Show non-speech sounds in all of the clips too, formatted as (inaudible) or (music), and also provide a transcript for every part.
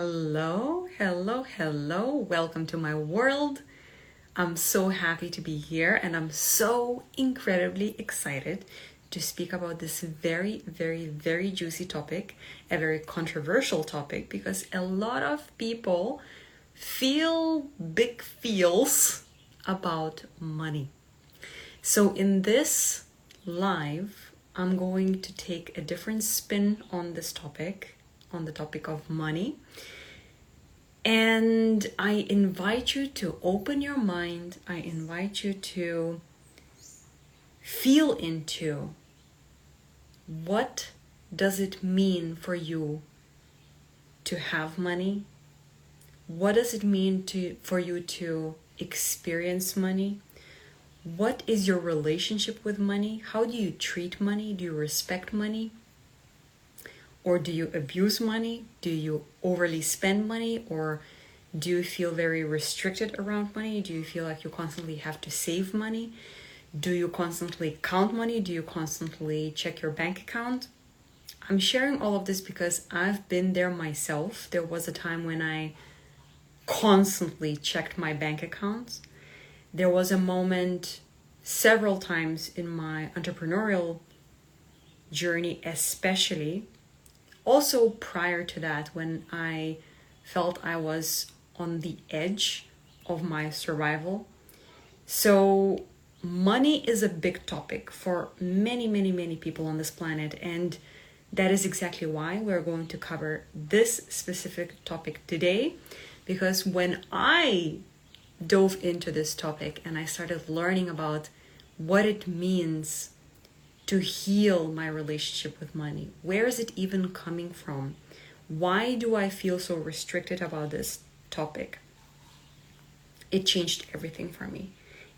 Hello, hello, hello. Welcome to my world. I'm so happy to be here and I'm so incredibly excited to speak about this very, very, very juicy topic, a very controversial topic, because a lot of people feel big feels about money. So, in this live, I'm going to take a different spin on this topic, on the topic of money. And I invite you to open your mind, I invite you to feel into what does it mean for you to have money? What does it mean to for you to experience money? What is your relationship with money? How do you treat money? Do you respect money? Or do you abuse money? Do you overly spend money? Or do you feel very restricted around money? Do you feel like you constantly have to save money? Do you constantly count money? Do you constantly check your bank account? I'm sharing all of this because I've been there myself. There was a time when I constantly checked my bank accounts. There was a moment several times in my entrepreneurial journey, especially also prior to that, when I felt I was on the edge of my survival. So, money is a big topic for many, many, many people on this planet, and that is exactly why we're going to cover this specific topic today. Because when I dove into this topic and I started learning about what it means to heal my relationship with money, where is it even coming from? Why do I feel so restricted about this topic? It changed everything for me.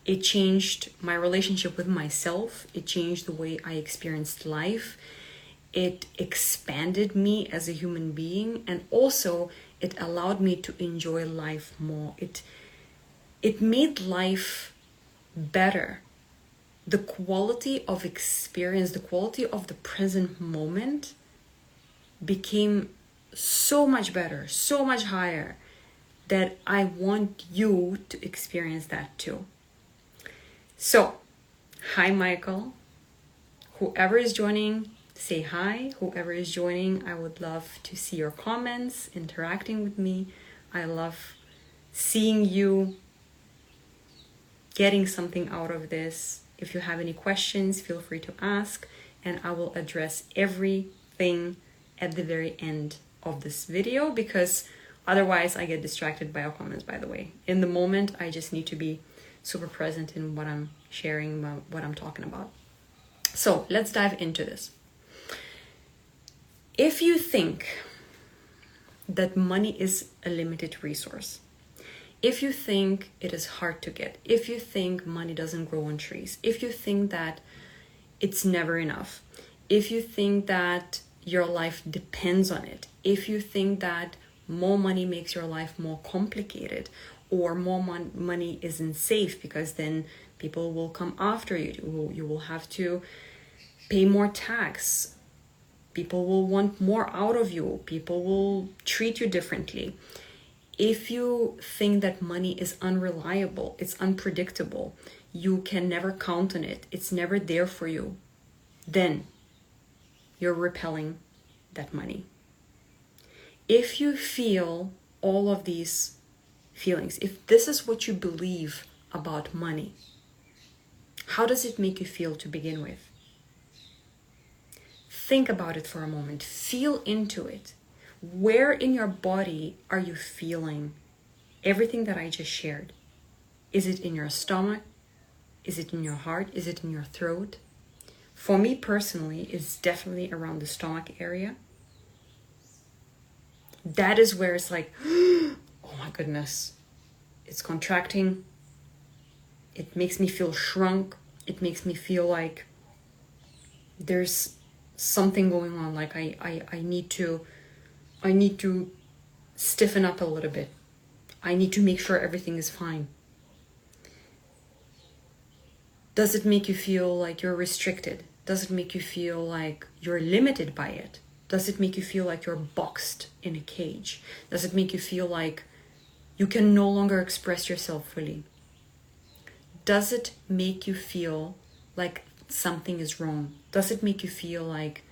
It changed my relationship with myself. It changed the way i experienced life. It expanded me as a human being and also it allowed me to enjoy life more. It it made life better the quality of experience the quality of the present moment became so much better so much higher that i want you to experience that too so, hi, Michael. Whoever is joining, say hi. Whoever is joining, I would love to see your comments, interacting with me. I love seeing you getting something out of this. If you have any questions, feel free to ask, and I will address everything at the very end of this video because otherwise I get distracted by your comments, by the way. In the moment, I just need to be super present in what I'm sharing, what I'm talking about. So let's dive into this. If you think that money is a limited resource, if you think it is hard to get, if you think money doesn't grow on trees, if you think that it's never enough, if you think that your life depends on it, if you think that more money makes your life more complicated or more mon- money isn't safe because then people will come after you you will have to pay more tax. People will want more out of you. People will treat you differently if you think that money is unreliable it's unpredictable you can never count on it it's never there for you then you're repelling that money if you feel all of these feelings, if this is what you believe about money, how does it make you feel to begin with? Think about it for a moment. Feel into it. Where in your body are you feeling everything that I just shared? Is it in your stomach? Is it in your heart? Is it in your throat? For me personally, it's definitely around the stomach area. That is where it's like, (gasps) oh my goodness, it's contracting. It makes me feel shrunk. It makes me feel like there's something going on. Like I, I, I need to, I need to stiffen up a little bit. I need to make sure everything is fine. Does it make you feel like you're restricted? Does it make you feel like you're limited by it? Does it make you feel like you're boxed in a cage? Does it make you feel like you can no longer express yourself fully? Does it make you feel like something is wrong? Does it make you feel like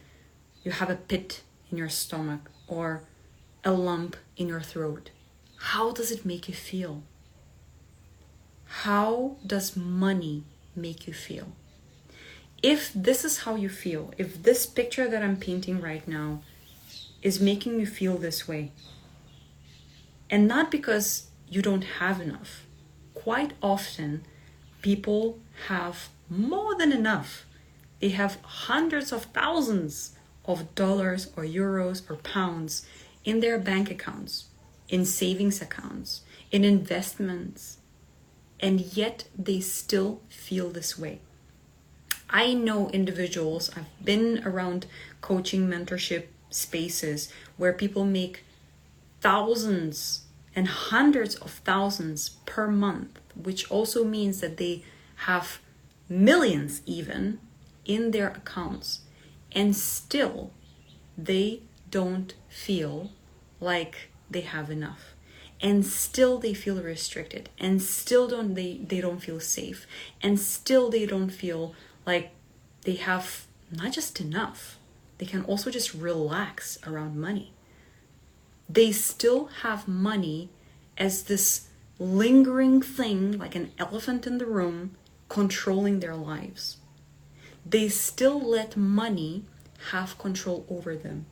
you have a pit in your stomach or a lump in your throat? How does it make you feel? How does money make you feel? If this is how you feel, if this picture that I'm painting right now is making you feel this way, and not because you don't have enough, quite often people have more than enough. They have hundreds of thousands of dollars or euros or pounds in their bank accounts, in savings accounts, in investments, and yet they still feel this way. I know individuals, I've been around coaching mentorship spaces where people make thousands and hundreds of thousands per month, which also means that they have millions even in their accounts and still they don't feel like they have enough. And still they feel restricted. And still don't they they don't feel safe. And still they don't feel like they have not just enough. They can also just relax around money. They still have money as this lingering thing like an elephant in the room controlling their lives they still let money have control over them.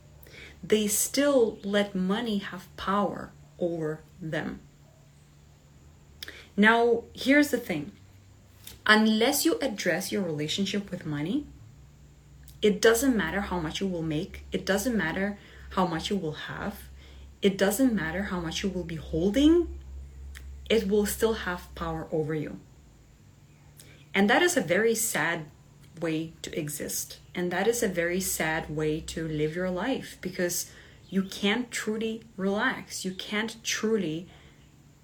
They still let money have power over them. Now, here's the thing. Unless you address your relationship with money, it doesn't matter how much you will make, it doesn't matter how much you will have, it doesn't matter how much you will be holding, it will still have power over you. And that is a very sad way to exist. And that is a very sad way to live your life because you can't truly relax. You can't truly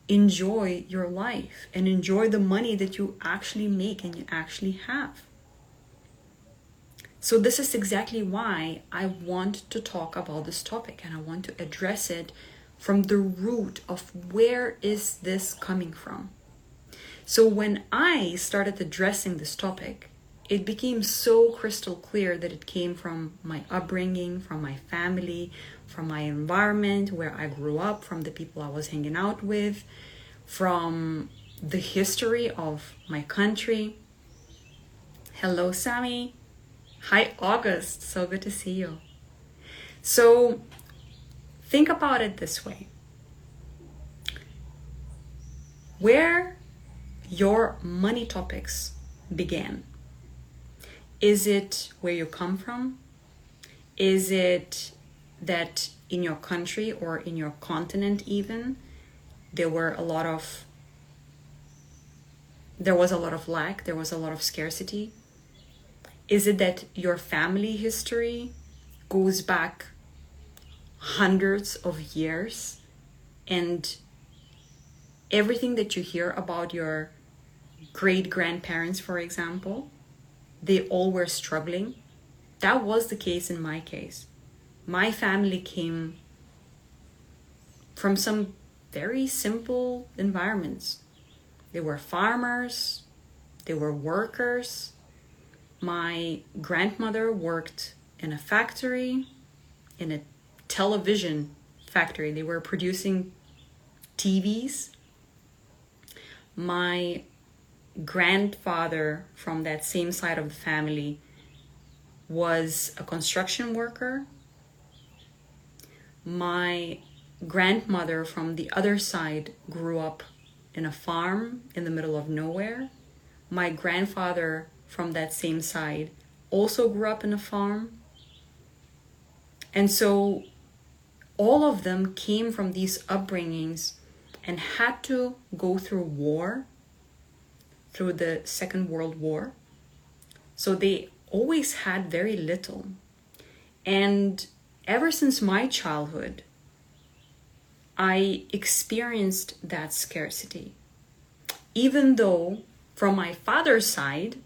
enjoy your life and enjoy the money that you actually make and you actually have. So, this is exactly why I want to talk about this topic and I want to address it from the root of where is this coming from. So, when I started addressing this topic, it became so crystal clear that it came from my upbringing, from my family, from my environment where I grew up, from the people I was hanging out with, from the history of my country. Hello, Sammy. Hi, August. So good to see you. So, think about it this way where your money topics began is it where you come from? Is it that in your country or in your continent even there were a lot of there was a lot of lack, there was a lot of scarcity? Is it that your family history goes back hundreds of years and everything that you hear about your great grandparents, for example, they all were struggling. That was the case in my case. My family came from some very simple environments. They were farmers, they were workers. My grandmother worked in a factory, in a television factory. They were producing TVs. My grandfather from that same side of the family was a construction worker. My grandmother from the other side grew up in a farm in the middle of nowhere. My grandfather from that same side also grew up in a farm. And so all of them came from these upbringings and had to go through war through the Second World War. So they always had very little. And ever since my childhood, I experienced that scarcity. Even though, from my father's side,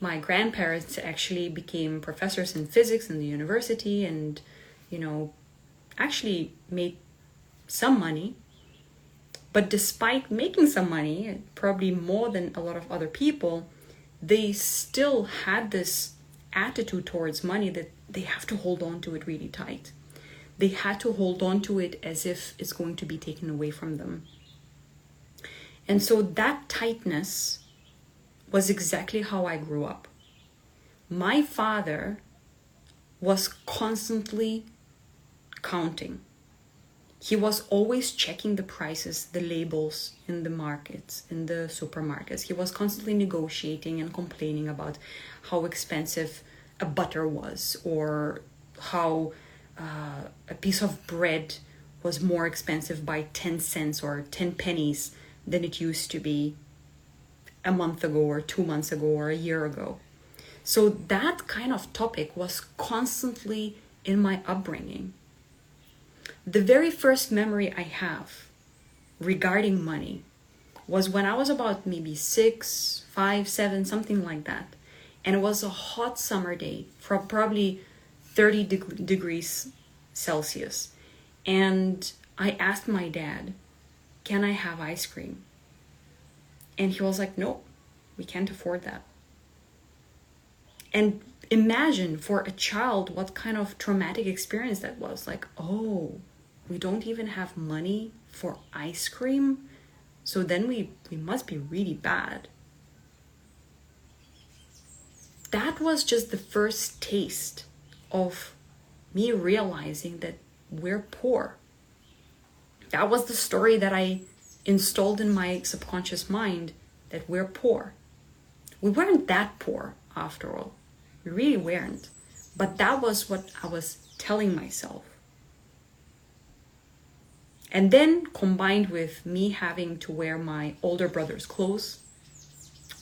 my grandparents actually became professors in physics in the university and you know, actually made some money. But despite making some money, probably more than a lot of other people, they still had this attitude towards money that they have to hold on to it really tight. They had to hold on to it as if it's going to be taken away from them. And so that tightness was exactly how I grew up. My father was constantly counting. He was always checking the prices, the labels in the markets, in the supermarkets. He was constantly negotiating and complaining about how expensive a butter was or how uh, a piece of bread was more expensive by 10 cents or 10 pennies than it used to be a month ago or two months ago or a year ago. So that kind of topic was constantly in my upbringing. The very first memory I have regarding money was when I was about maybe six, five, seven, something like that. And it was a hot summer day, from probably 30 de- degrees Celsius. And I asked my dad, Can I have ice cream? And he was like, Nope, we can't afford that. And imagine for a child what kind of traumatic experience that was. Like, oh, we don't even have money for ice cream? So then we, we must be really bad. That was just the first taste of me realizing that we're poor. That was the story that I installed in my subconscious mind that we're poor. We weren't that poor after all. Really weren't. But that was what I was telling myself. And then combined with me having to wear my older brother's clothes,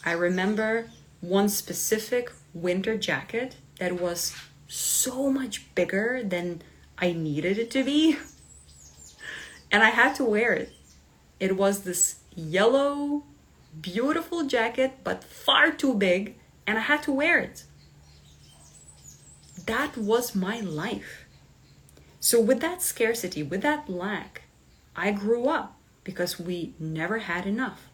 I remember one specific winter jacket that was so much bigger than I needed it to be. (laughs) And I had to wear it. It was this yellow, beautiful jacket, but far too big, and I had to wear it. That was my life. So, with that scarcity, with that lack, I grew up because we never had enough.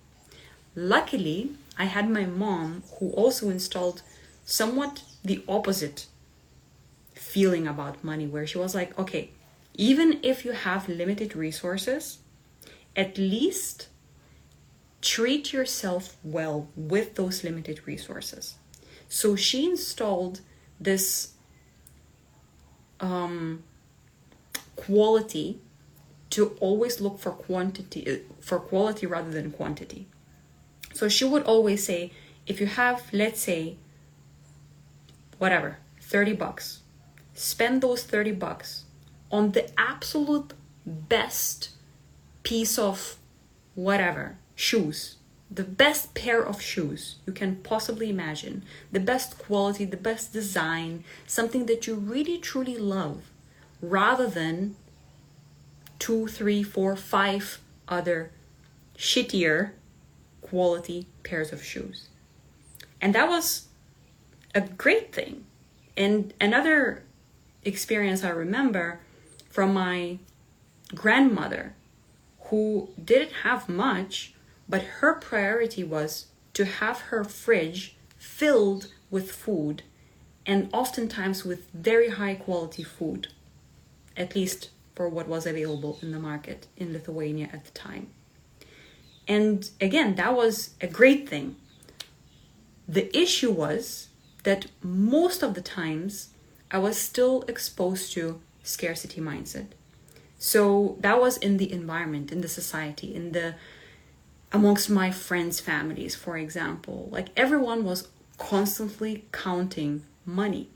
Luckily, I had my mom who also installed somewhat the opposite feeling about money, where she was like, okay, even if you have limited resources, at least treat yourself well with those limited resources. So she installed this um, quality to always look for quantity for quality rather than quantity. So she would always say, if you have, let's say, whatever, 30 bucks, spend those 30 bucks on the absolute best piece of whatever, shoes, the best pair of shoes you can possibly imagine, the best quality, the best design, something that you really truly love, rather than two, three, four, five other shittier quality pairs of shoes. And that was a great thing. And another experience I remember from my grandmother, who didn't have much, but her priority was to have her fridge filled with food and oftentimes with very high quality food, at least for what was available in the market in Lithuania at the time. And again, that was a great thing. The issue was that most of the times I was still exposed to scarcity mindset. So that was in the environment, in the society, in the amongst my friends' families, for example. Like everyone was constantly counting money.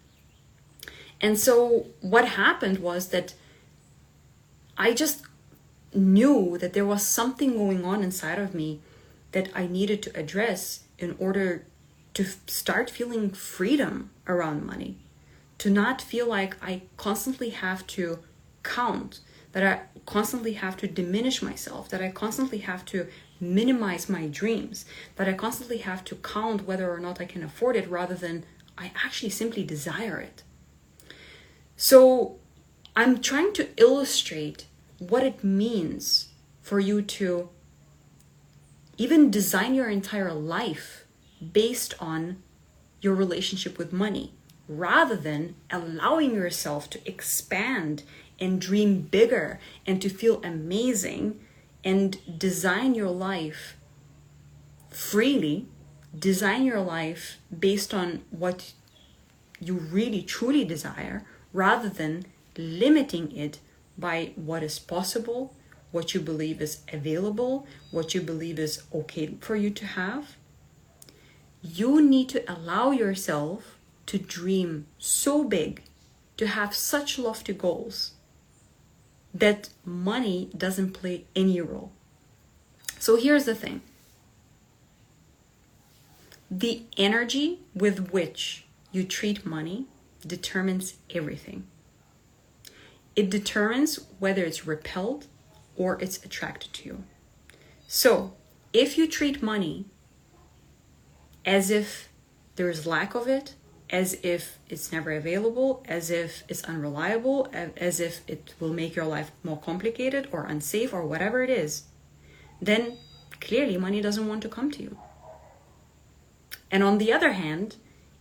And so what happened was that I just knew that there was something going on inside of me that I needed to address in order to start feeling freedom around money. To not feel like I constantly have to count, that I constantly have to diminish myself, that I constantly have to minimize my dreams, that I constantly have to count whether or not I can afford it rather than I actually simply desire it. So I'm trying to illustrate what it means for you to even design your entire life based on your relationship with money rather than allowing yourself to expand and dream bigger and to feel amazing and design your life freely, design your life based on what you really truly desire rather than limiting it by what is possible, what you believe is available, what you believe is okay for you to have. You need to allow yourself to dream so big, to have such lofty goals that money doesn't play any role. So here's the thing the energy with which you treat money determines everything. It determines whether it's repelled or it's attracted to you. So, if you treat money as if there is lack of it, as if it's never available, as if it's unreliable, as if it will make your life more complicated or unsafe or whatever it is, then clearly money doesn't want to come to you. And on the other hand,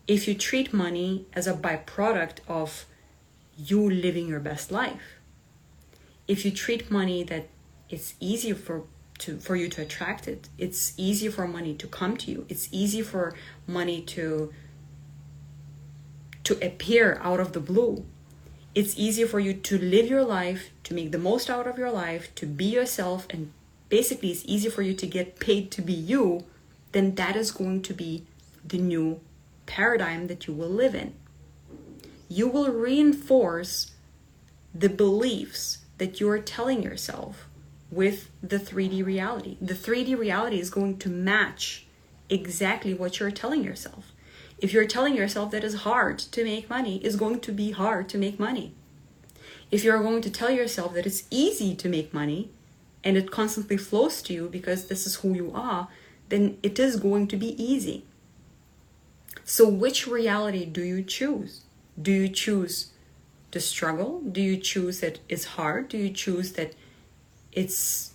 if you treat money as a byproduct of you living your best life, if you treat money that it's easier for to for you to attract it, it's easier for money to come to you. It's easy for money to to appear out of the blue. It's easier for you to live your life, to make the most out of your life, to be yourself, and basically it's easier for you to get paid to be you, then that is going to be the new paradigm that you will live in. You will reinforce the beliefs that you are telling yourself with the 3D reality. The 3D reality is going to match exactly what you're telling yourself if you're telling yourself that it's hard to make money, it's going to be hard to make money. If you're going to tell yourself that it's easy to make money and it constantly flows to you because this is who you are, then it is going to be easy. So, which reality do you choose? Do you choose to struggle? Do you choose that it's hard? Do you choose that it's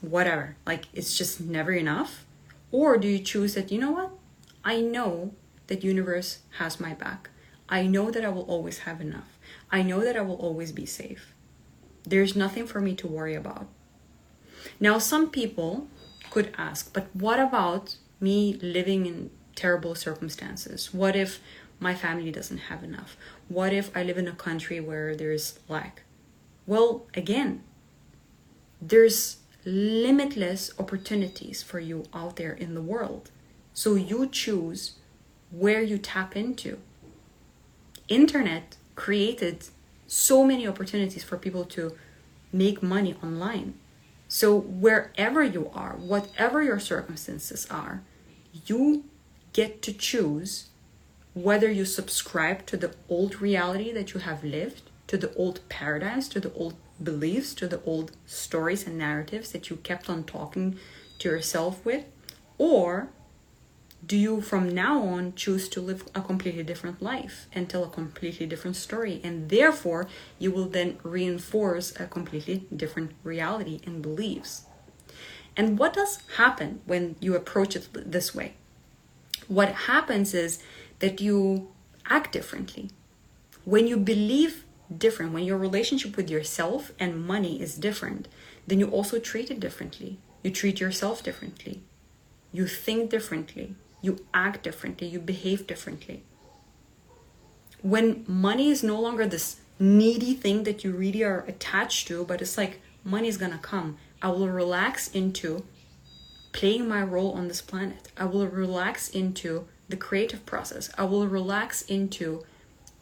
whatever, like it's just never enough? Or do you choose that, you know what? I know that universe has my back. I know that I will always have enough. I know that I will always be safe. There's nothing for me to worry about. Now, some people could ask, but what about me living in terrible circumstances? What if my family doesn't have enough? What if I live in a country where there's lack? Well, again, there's limitless opportunities for you out there in the world. So you choose where you tap into. Internet created so many opportunities for people to make money online. So wherever you are, whatever your circumstances are, you get to choose whether you subscribe to the old reality that you have lived, to the old paradigms, to the old beliefs, to the old stories and narratives that you kept on talking to yourself with, or do you from now on choose to live a completely different life and tell a completely different story? And therefore you will then reinforce a completely different reality and beliefs. And what does happen when you approach it this way? What happens is that you act differently. When you believe different when your relationship with yourself and money is different then you also treat it differently. You treat yourself differently. You think differently you act differently, you behave differently. When money is no longer this needy thing that you really are attached to, but it's like money is gonna come, I will relax into playing my role on this planet. I will relax into the creative process. I will relax into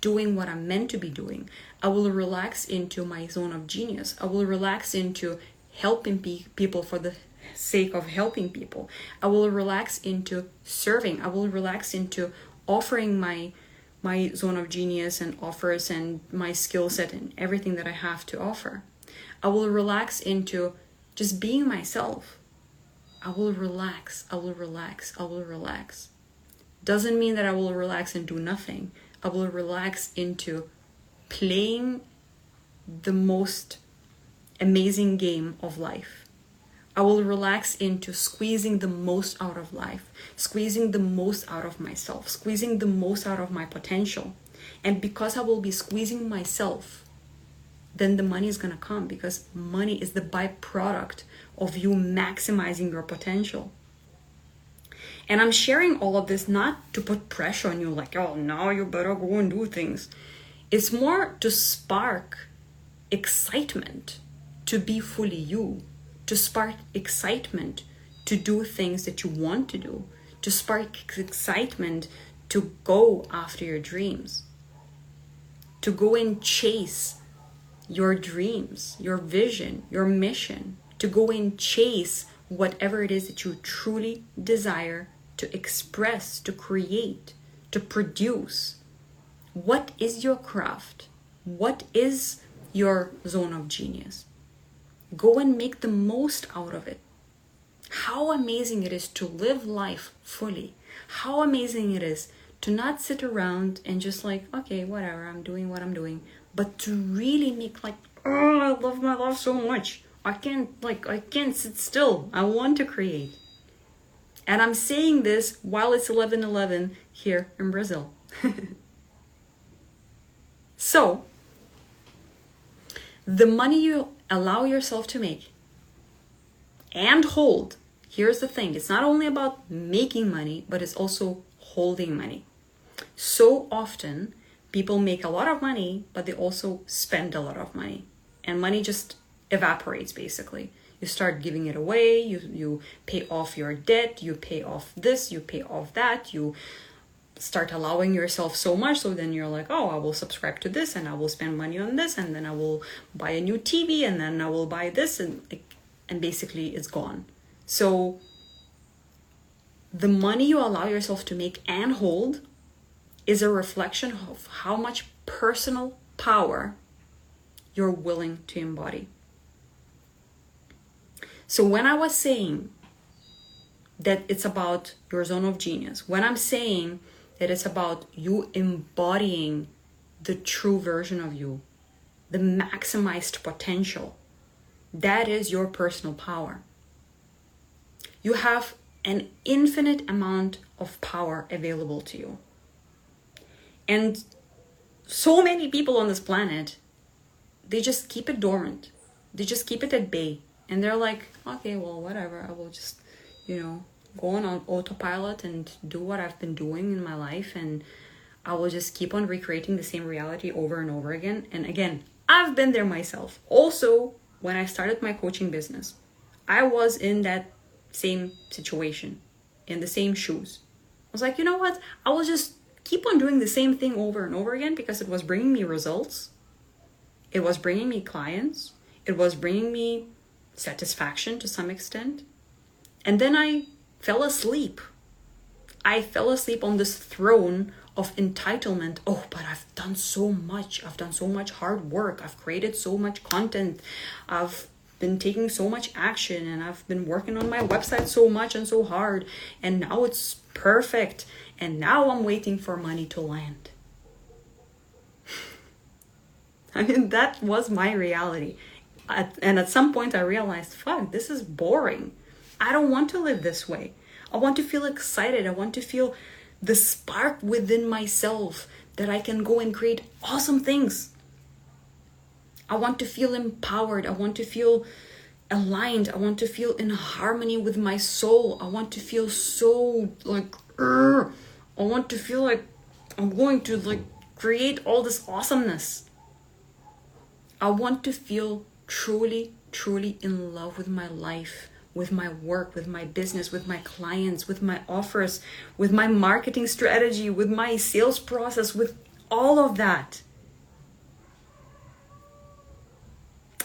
doing what I'm meant to be doing. I will relax into my zone of genius. I will relax into helping pe- people for the sake of helping people. I will relax into serving. I will relax into offering my my zone of genius and offers and my skill set and everything that I have to offer. I will relax into just being myself. I will relax. I will relax. I will relax. Doesn't mean that I will relax and do nothing. I will relax into playing the most amazing game of life. I will relax into squeezing the most out of life, squeezing the most out of myself, squeezing the most out of my potential. And because I will be squeezing myself, then the money is going to come because money is the byproduct of you maximizing your potential. And I'm sharing all of this not to put pressure on you, like, oh, now you better go and do things. It's more to spark excitement to be fully you, to spark excitement to do things that you want to do, to spark excitement to go after your dreams, to go and chase your dreams, your vision, your mission, to go and chase whatever it is that you truly desire to express, to create, to produce. What is your craft? What is your zone of genius? Go and make the most out of it. How amazing it is to live life fully. How amazing it is to not sit around and just like, okay, whatever, I'm doing what I'm doing, but to really make like, oh, I love my life so much. I can't like I can't sit still. I want to create. And I'm saying this while it's 11:11 here in Brazil. (laughs) so, the money you allow yourself to make and hold. Here's the thing it's not only about making money, but it's also holding money. So often, people make a lot of money, but they also spend a lot of money. And money just evaporates basically. You start giving it away, you, you pay off your debt, you pay off this, you pay off that, you start allowing yourself so much so then you're like oh i will subscribe to this and i will spend money on this and then i will buy a new tv and then i will buy this and and basically it's gone. So the money you allow yourself to make and hold is a reflection of how much personal power you're willing to embody. So when i was saying that it's about your zone of genius when i'm saying that it's about you embodying the true version of you, the maximized potential. That is your personal power. You have an infinite amount of power available to you. And so many people on this planet, they just keep it dormant. They just keep it at bay. And they're like, okay, well, whatever. I will just, you know, going on autopilot and do what I've been doing in my life and I will just keep on recreating the same reality over and over again. And again, I've been there myself. Also, when I started my coaching business, I was in that same situation, in the same shoes. I was like, you know what? I will just keep on doing the same thing over and over again because it was bringing me results. It was bringing me clients. It was bringing me satisfaction to some extent. And then I fell asleep. I fell asleep on this throne of entitlement. Oh, but I've done so much. I've done so much hard work. I've created so much content. I've been taking so much action and I've been working on my website so much and so hard. And now it's perfect. And now I'm waiting for money to land. (laughs) I mean, that was my reality. and at some point, I realized, fuck, this is boring. I don't want to live this way. I want to feel excited. I want to feel the spark within myself that I can go and create awesome things. I want to feel empowered. I want to feel aligned. I want to feel in harmony with my soul. I want to feel so like, I want to feel like I'm going to like create all this awesomeness. I want to feel truly, truly in love with my life with my work, with my business, with my clients, with my offers, with my marketing strategy, with my sales process, with all of that.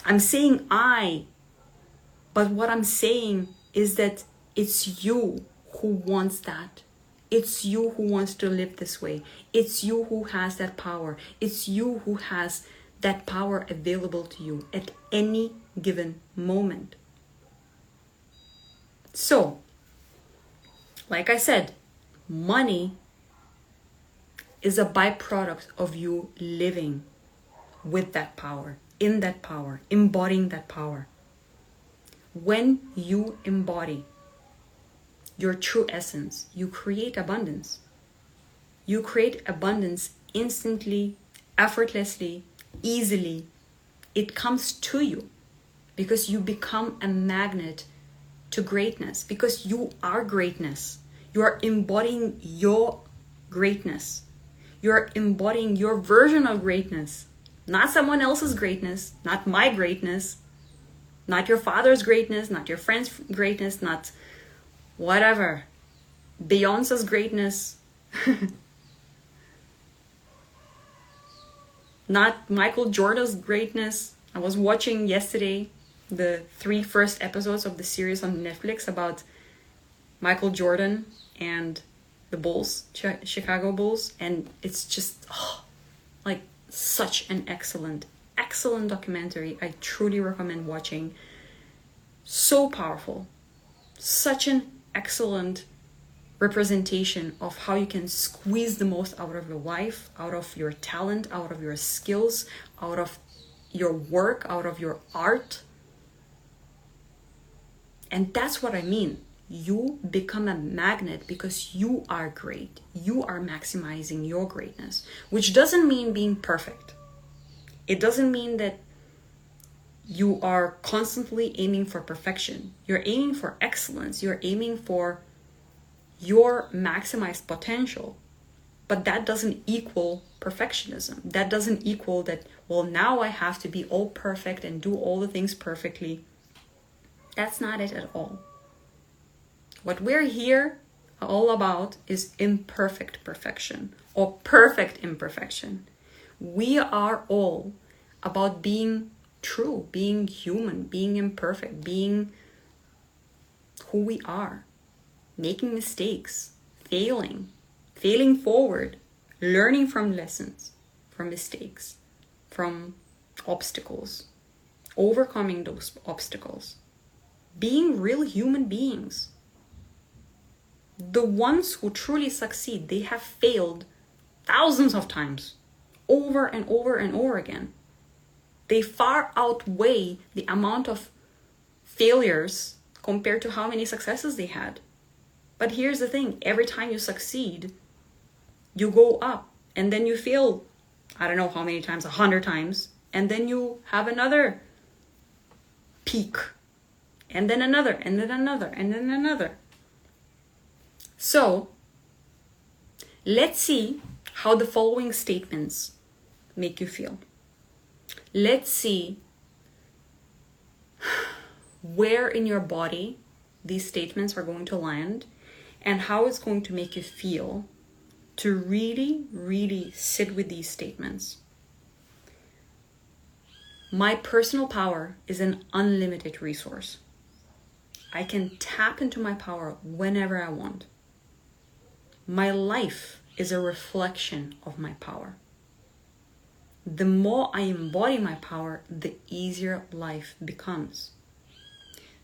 I'm saying I, but what I'm saying is that it's you who wants that. It's you who wants to live this way. It's you who has that power. It's you who has that power available to you at any given moment. So, like I said, money is a byproduct of you living with that power. in that power, embodying that power. When you embody your true essence, you create abundance. You create abundance instantly, effortlessly, easily. It comes to you because you become a magnet to greatness, because you are greatness. You are embodying your greatness. You're embodying your version of greatness, not someone else's greatness, not my greatness, not your father's greatness, not your friend's greatness, not whatever. Beyonce's greatness. (laughs) not Michael Jordan's greatness. I was watching yesterday the three first episodes of the series on Netflix about Michael Jordan and the Bulls, Chicago Bulls, and it's just oh, like such an excellent, excellent documentary. I truly recommend watching. So powerful, such an excellent representation of how you can squeeze the most out of your life, out of your talent, out of your skills, out of your work, out of your art. And that's what I mean you become a magnet because you are great. You are maximizing your greatness, which doesn't mean being perfect. It doesn't mean that you are constantly aiming for perfection. You're aiming for excellence. You're aiming for your maximized potential. But that doesn't equal perfectionism. That doesn't equal that, well, now I have to be all perfect and do all the things perfectly. That's not it at all. What we're here all about is imperfect perfection or perfect imperfection. We are all about being true, being human, being imperfect, being who we are, making mistakes, failing, failing forward, learning from lessons, from mistakes, from obstacles, overcoming those obstacles, being real human beings the ones who truly succeed, they have failed thousands of times, over and over and over again. They far outweigh the amount of failures compared to how many successes they had. But here's the thing every time you succeed, you go up and then you fail, I don't know how many times, a hundred times, and then you have another peak, and then another, and then another, and then another. So, let's see how the following statements make you feel. Let's see where in your body these statements are going to land and how it's going to make you feel to really, really sit with these statements. My personal power is an unlimited resource. I can tap into my power whenever I want. My life is a reflection of my power. The more I embody my power, the easier life becomes.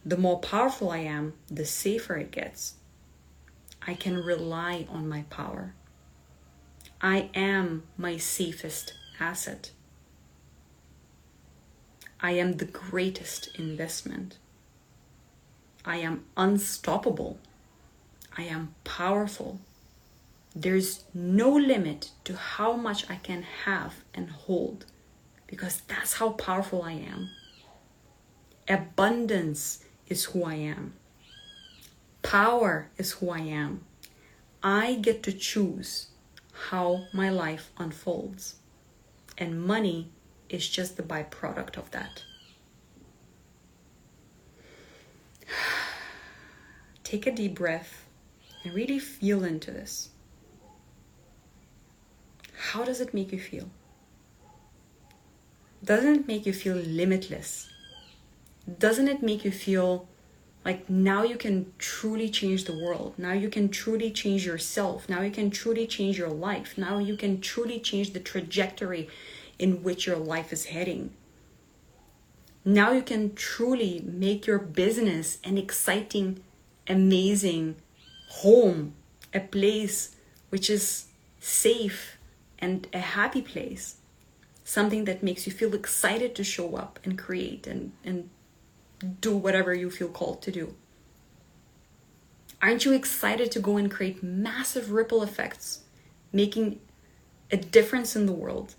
The more powerful I am, the safer it gets. I can rely on my power. I am my safest asset. I am the greatest investment. I am unstoppable. I am powerful. There's no limit to how much I can have and hold because that's how powerful I am. Abundance is who I am. Power is who I am. I get to choose how my life unfolds. And money is just the byproduct of that. Take a deep breath and really feel into this. How does it make you feel? Doesn't it make you feel limitless? Doesn't it make you feel like now you can truly change the world? Now you can truly change yourself. Now you can truly change your life. Now you can truly change the trajectory in which your life is heading. Now you can truly make your business an exciting, amazing home, a place which is safe and a happy place. something that makes you feel excited to show up and create and, and do whatever you feel called to do? Aren't you excited to go and create massive ripple effects, making a difference in the world,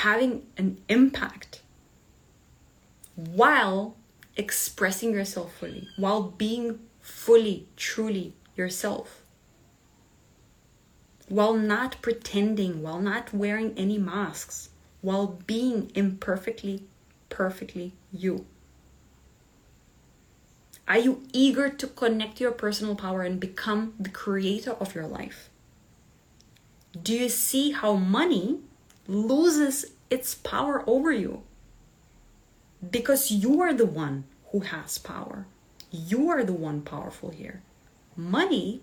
having an impact while expressing yourself fully, while being fully, truly yourself? while not pretending, while not wearing any masks, while being imperfectly, perfectly you? Are you eager to connect your personal power and become the creator of your life? Do you see how money loses its power over you? Because you are the one who has power. You are the one powerful here. Money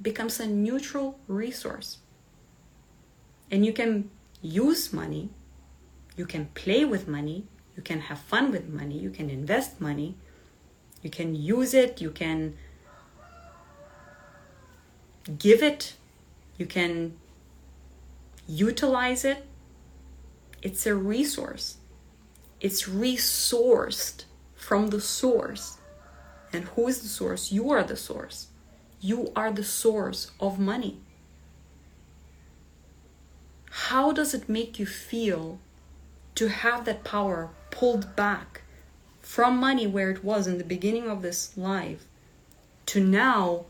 becomes a neutral resource. And you can use money, you can play with money, you can have fun with money, you can invest money, you can use it, you can give it, you can utilize it. It's a resource. It's resourced from the source. And who is the source? You are the source. You are the source of money. How does it make you feel to have that power pulled back from money where it was in the beginning of this life to now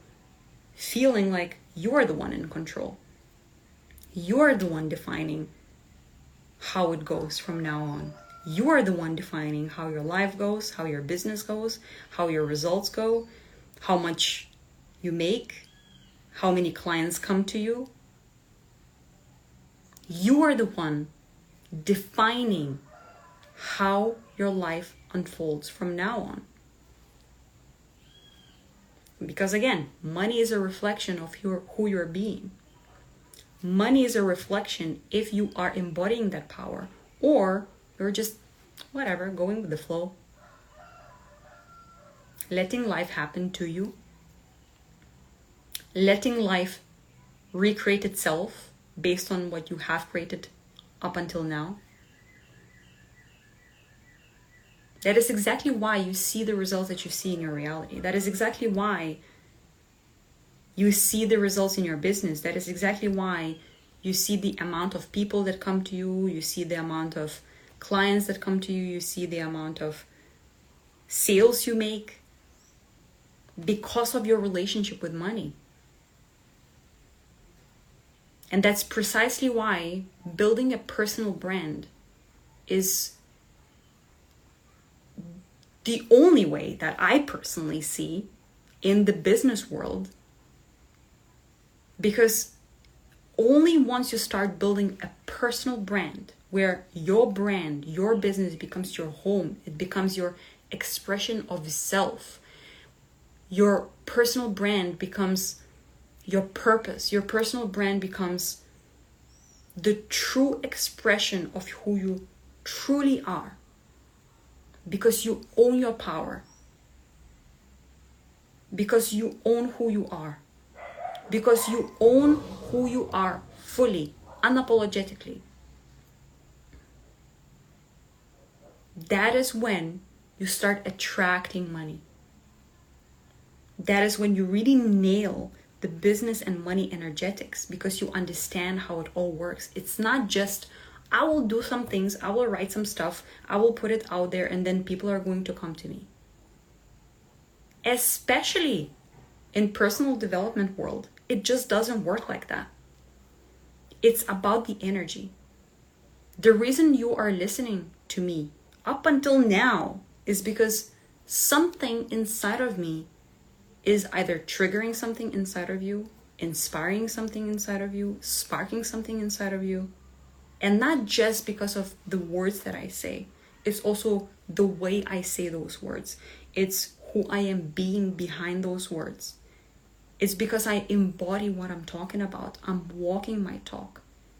feeling like you're the one in control? You're the one defining how it goes from now on. You are the one defining how your life goes, how your business goes, how your results go, how much you make, how many clients come to you. You are the one defining how your life unfolds from now on. Because again, money is a reflection of your, who you're being. Money is a reflection if you are embodying that power or you're just, whatever, going with the flow. Letting life happen to you letting life recreate itself based on what you have created up until now. That is exactly why you see the results that you see in your reality. That is exactly why you see the results in your business. That is exactly why you see the amount of people that come to you, you see the amount of clients that come to you, you see the amount of sales you make because of your relationship with money. And that's precisely why building a personal brand is the only way that I personally see in the business world. Because only once you start building a personal brand where your brand, your business becomes your home, it becomes your expression of self, your personal brand becomes your purpose, your personal brand becomes the true expression of who you truly are. Because you own your power, because you own who you are, because you own who you are fully, unapologetically. That is when you start attracting money. That is when you really nail the business and money energetics because you understand how it all works. It's not just, I will do some things, I will write some stuff, I will put it out there, and then people are going to come to me. Especially in personal development world, it just doesn't work like that. It's about the energy. The reason you are listening to me up until now is because something inside of me is either triggering something inside of you, inspiring something inside of you, sparking something inside of you. And not just because of the words that I say, it's also the way I say those words. It's who I am being behind those words. It's because I embody what I'm talking about. I'm walking my talk.